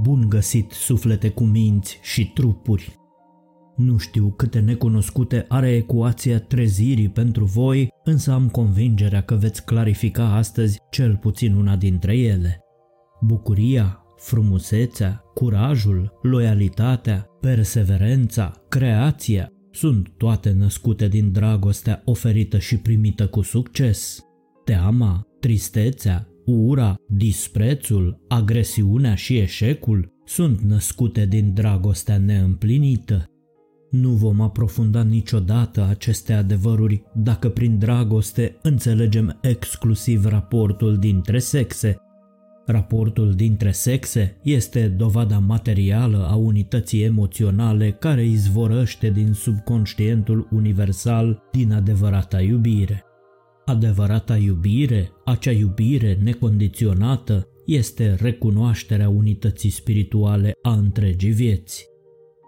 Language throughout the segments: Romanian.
Bun găsit, suflete cu minți și trupuri! Nu știu câte necunoscute are ecuația trezirii pentru voi, însă am convingerea că veți clarifica astăzi cel puțin una dintre ele. Bucuria, frumusețea, curajul, loialitatea, perseverența, creația sunt toate născute din dragostea oferită și primită cu succes. Teama, tristețea, ura, disprețul, agresiunea și eșecul sunt născute din dragostea neîmplinită. Nu vom aprofunda niciodată aceste adevăruri dacă prin dragoste înțelegem exclusiv raportul dintre sexe. Raportul dintre sexe este dovada materială a unității emoționale care izvorăște din subconștientul universal din adevărata iubire. Adevărata iubire, acea iubire necondiționată, este recunoașterea unității spirituale a întregii vieți.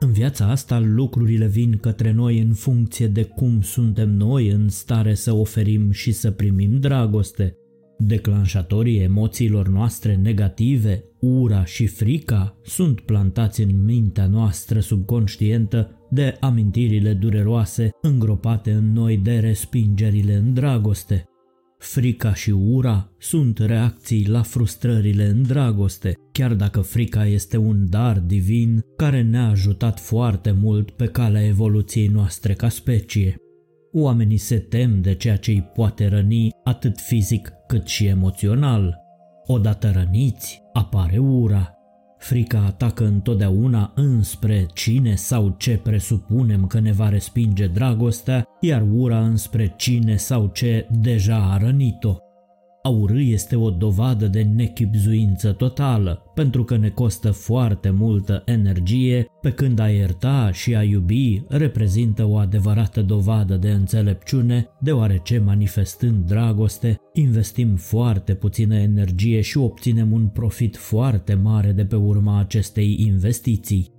În viața asta lucrurile vin către noi în funcție de cum suntem noi în stare să oferim și să primim dragoste. Declanșatorii emoțiilor noastre negative, ura și frica, sunt plantați în mintea noastră subconștientă de amintirile dureroase îngropate în noi de respingerile în dragoste. Frica și ura sunt reacții la frustrările în dragoste, chiar dacă frica este un dar divin care ne-a ajutat foarte mult pe calea evoluției noastre ca specie. Oamenii se tem de ceea ce îi poate răni atât fizic cât și emoțional. Odată răniți, apare ura, Frica atacă întotdeauna înspre cine sau ce presupunem că ne va respinge dragostea, iar ura înspre cine sau ce deja a rănit-o. A urâ este o dovadă de nechipzuință totală, pentru că ne costă foarte multă energie, pe când a ierta și a iubi reprezintă o adevărată dovadă de înțelepciune, deoarece manifestând dragoste, investim foarte puțină energie și obținem un profit foarte mare de pe urma acestei investiții.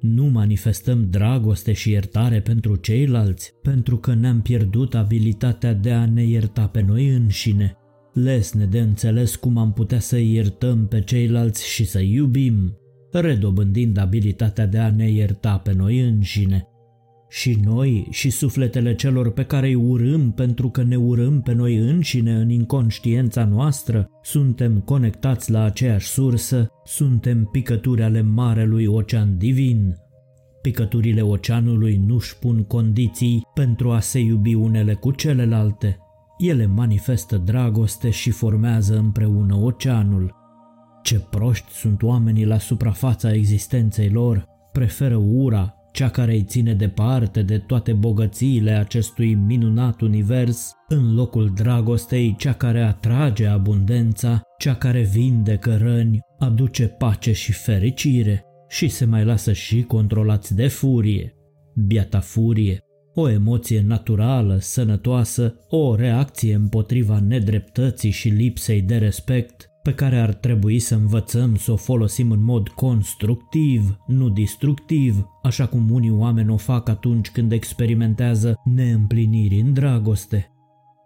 Nu manifestăm dragoste și iertare pentru ceilalți pentru că ne-am pierdut abilitatea de a ne ierta pe noi înșine lesne de înțeles cum am putea să iertăm pe ceilalți și să iubim, redobândind abilitatea de a ne ierta pe noi înșine. Și noi și sufletele celor pe care îi urâm pentru că ne urâm pe noi înșine în inconștiența noastră, suntem conectați la aceeași sursă, suntem picături ale Marelui Ocean Divin. Picăturile oceanului nu-și pun condiții pentru a se iubi unele cu celelalte, ele manifestă dragoste și formează împreună oceanul. Ce proști sunt oamenii la suprafața existenței lor, preferă ura, cea care îi ține departe de toate bogățiile acestui minunat univers, în locul dragostei, cea care atrage abundența, cea care vindecă răni, aduce pace și fericire și se mai lasă și controlați de furie. Biata furie, o emoție naturală, sănătoasă, o reacție împotriva nedreptății și lipsei de respect, pe care ar trebui să învățăm să o folosim în mod constructiv, nu destructiv, așa cum unii oameni o fac atunci când experimentează neîmpliniri în dragoste.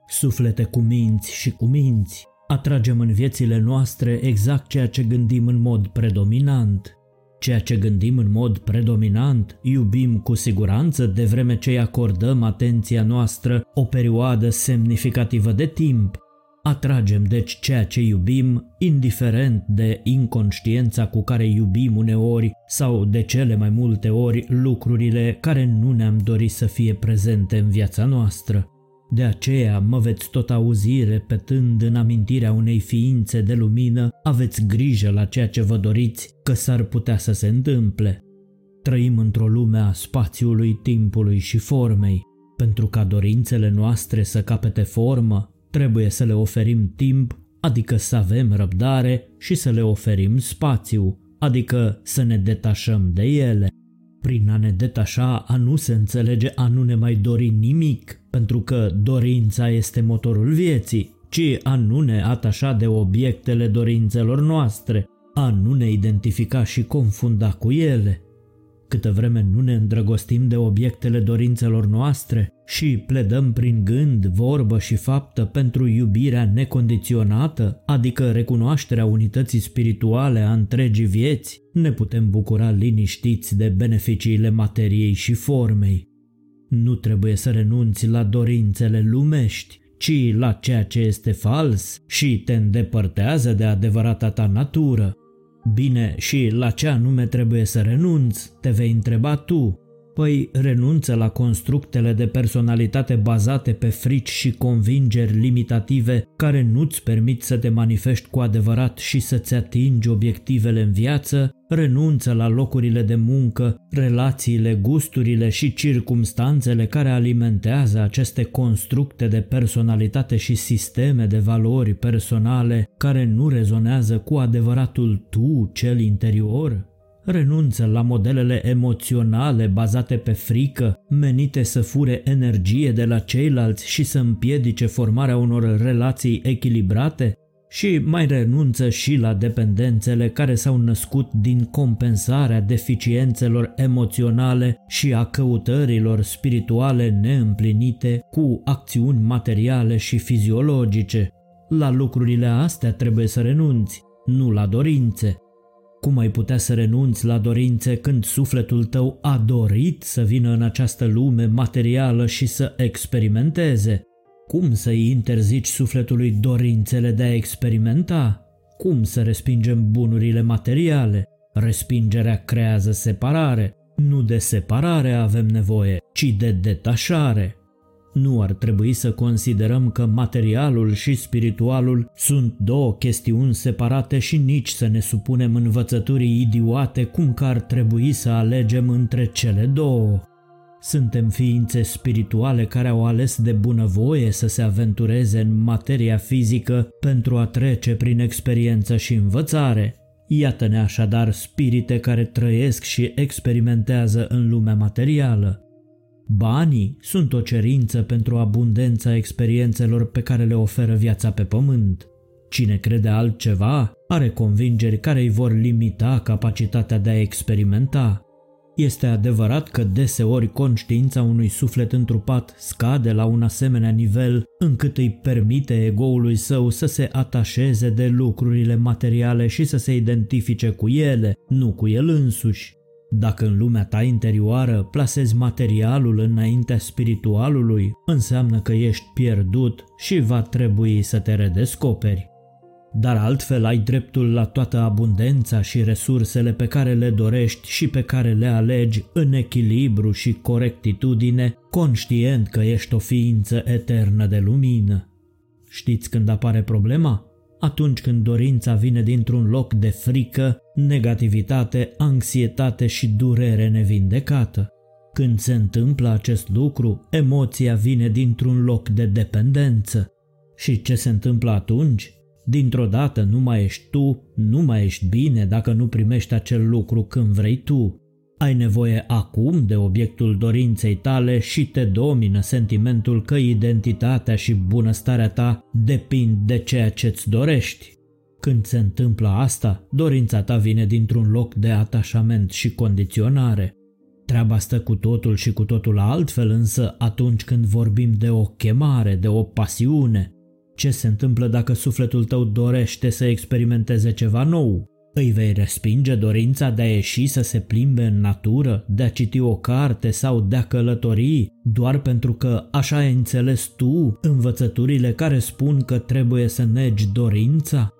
Suflete cu minți și cu minți, atragem în viețile noastre exact ceea ce gândim în mod predominant, Ceea ce gândim în mod predominant, iubim cu siguranță de vreme ce îi acordăm atenția noastră o perioadă semnificativă de timp. Atragem deci ceea ce iubim, indiferent de inconștiența cu care iubim uneori sau de cele mai multe ori lucrurile care nu ne-am dorit să fie prezente în viața noastră. De aceea mă veți tot auzi repetând în amintirea unei ființe de lumină, aveți grijă la ceea ce vă doriți, că s-ar putea să se întâmple. Trăim într-o lume a spațiului, timpului și formei. Pentru ca dorințele noastre să capete formă, trebuie să le oferim timp, adică să avem răbdare și să le oferim spațiu, adică să ne detașăm de ele. Prin a ne detașa a nu se înțelege a nu ne mai dori nimic, pentru că dorința este motorul vieții, ci a nu ne atașa de obiectele dorințelor noastre, a nu ne identifica și confunda cu ele. câtă vreme nu ne îndrăgostim de obiectele dorințelor noastre și pledăm prin gând, vorbă și faptă pentru iubirea necondiționată, adică recunoașterea unității spirituale a întregii vieți, ne putem bucura liniștiți de beneficiile materiei și formei. Nu trebuie să renunți la dorințele lumești, ci la ceea ce este fals și te îndepărtează de adevărata ta natură. Bine, și la ce anume trebuie să renunți, te vei întreba tu. Păi renunță la constructele de personalitate bazate pe frici și convingeri limitative care nu-ți permit să te manifesti cu adevărat și să-ți atingi obiectivele în viață, renunță la locurile de muncă, relațiile, gusturile și circumstanțele care alimentează aceste constructe de personalitate și sisteme de valori personale care nu rezonează cu adevăratul tu, cel interior? Renunță la modelele emoționale bazate pe frică, menite să fure energie de la ceilalți și să împiedice formarea unor relații echilibrate, și mai renunță și la dependențele care s-au născut din compensarea deficiențelor emoționale și a căutărilor spirituale neîmplinite cu acțiuni materiale și fiziologice. La lucrurile astea trebuie să renunți, nu la dorințe. Cum ai putea să renunți la dorințe când sufletul tău a dorit să vină în această lume materială și să experimenteze? Cum să-i interzici sufletului dorințele de a experimenta? Cum să respingem bunurile materiale? Respingerea creează separare. Nu de separare avem nevoie, ci de detașare. Nu ar trebui să considerăm că materialul și spiritualul sunt două chestiuni separate și nici să ne supunem învățăturii idiote cum că ar trebui să alegem între cele două. Suntem ființe spirituale care au ales de bunăvoie să se aventureze în materia fizică pentru a trece prin experiență și învățare. Iată-ne așadar spirite care trăiesc și experimentează în lumea materială. Banii sunt o cerință pentru abundența experiențelor pe care le oferă viața pe pământ. Cine crede altceva are convingeri care îi vor limita capacitatea de a experimenta. Este adevărat că deseori conștiința unui suflet întrupat scade la un asemenea nivel încât îi permite egoului său să se atașeze de lucrurile materiale și să se identifice cu ele, nu cu el însuși. Dacă în lumea ta interioară plasezi materialul înaintea spiritualului, înseamnă că ești pierdut și va trebui să te redescoperi dar altfel ai dreptul la toată abundența și resursele pe care le dorești și pe care le alegi în echilibru și corectitudine, conștient că ești o ființă eternă de lumină. Știți când apare problema? Atunci când dorința vine dintr-un loc de frică, negativitate, anxietate și durere nevindecată. Când se întâmplă acest lucru, emoția vine dintr-un loc de dependență. Și ce se întâmplă atunci? Dintr-o dată nu mai ești tu, nu mai ești bine dacă nu primești acel lucru când vrei tu. Ai nevoie acum de obiectul dorinței tale și te domină sentimentul că identitatea și bunăstarea ta depind de ceea ce îți dorești. Când se întâmplă asta, dorința ta vine dintr-un loc de atașament și condiționare. Treaba stă cu totul și cu totul altfel însă atunci când vorbim de o chemare, de o pasiune, ce se întâmplă dacă sufletul tău dorește să experimenteze ceva nou? Îi vei respinge dorința de a ieși să se plimbe în natură, de a citi o carte sau de a călători, doar pentru că așa ai înțeles tu învățăturile care spun că trebuie să negi dorința?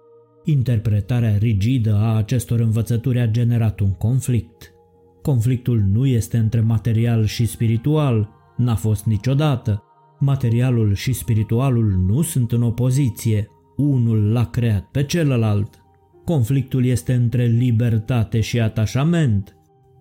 Interpretarea rigidă a acestor învățături a generat un conflict. Conflictul nu este între material și spiritual, n-a fost niciodată, Materialul și spiritualul nu sunt în opoziție, unul l-a creat pe celălalt. Conflictul este între libertate și atașament.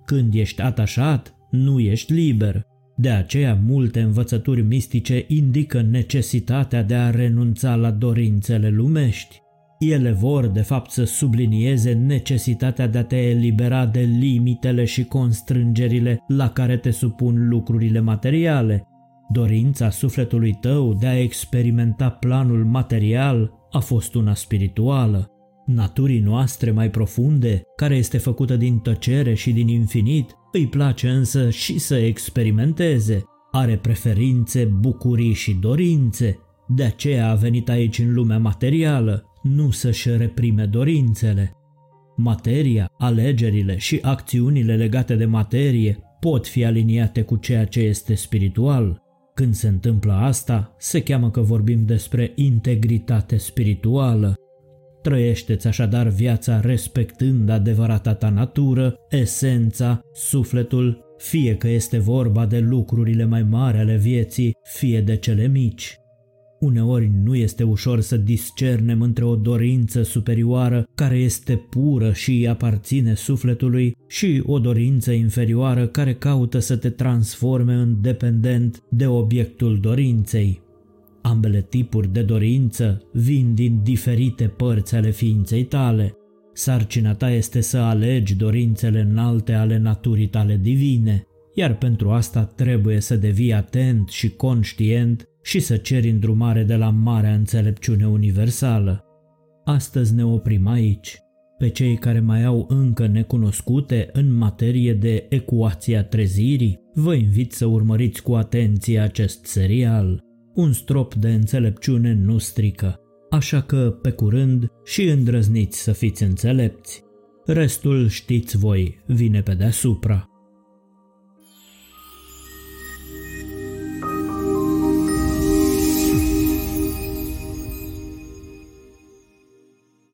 Când ești atașat, nu ești liber. De aceea multe învățături mistice indică necesitatea de a renunța la dorințele lumești. Ele vor, de fapt, să sublinieze necesitatea de a te elibera de limitele și constrângerile la care te supun lucrurile materiale, Dorința sufletului tău de a experimenta planul material a fost una spirituală. Naturii noastre mai profunde, care este făcută din tăcere și din infinit, îi place însă și să experimenteze, are preferințe, bucurii și dorințe, de aceea a venit aici în lumea materială, nu să-și reprime dorințele. Materia, alegerile și acțiunile legate de materie pot fi aliniate cu ceea ce este spiritual. Când se întâmplă asta, se cheamă că vorbim despre integritate spirituală. Trăiește-ți așadar viața respectând adevărata ta natură, esența, sufletul, fie că este vorba de lucrurile mai mari ale vieții, fie de cele mici. Uneori nu este ușor să discernem între o dorință superioară care este pură și îi aparține sufletului și o dorință inferioară care caută să te transforme în dependent de obiectul dorinței. Ambele tipuri de dorință vin din diferite părți ale ființei tale. Sarcina ta este să alegi dorințele înalte ale naturii tale divine, iar pentru asta trebuie să devii atent și conștient și să ceri îndrumare de la marea înțelepciune universală. Astăzi ne oprim aici. Pe cei care mai au încă necunoscute în materie de ecuația trezirii, vă invit să urmăriți cu atenție acest serial. Un strop de înțelepciune nu strică, așa că, pe curând, și îndrăzniți să fiți înțelepți. Restul știți voi, vine pe deasupra.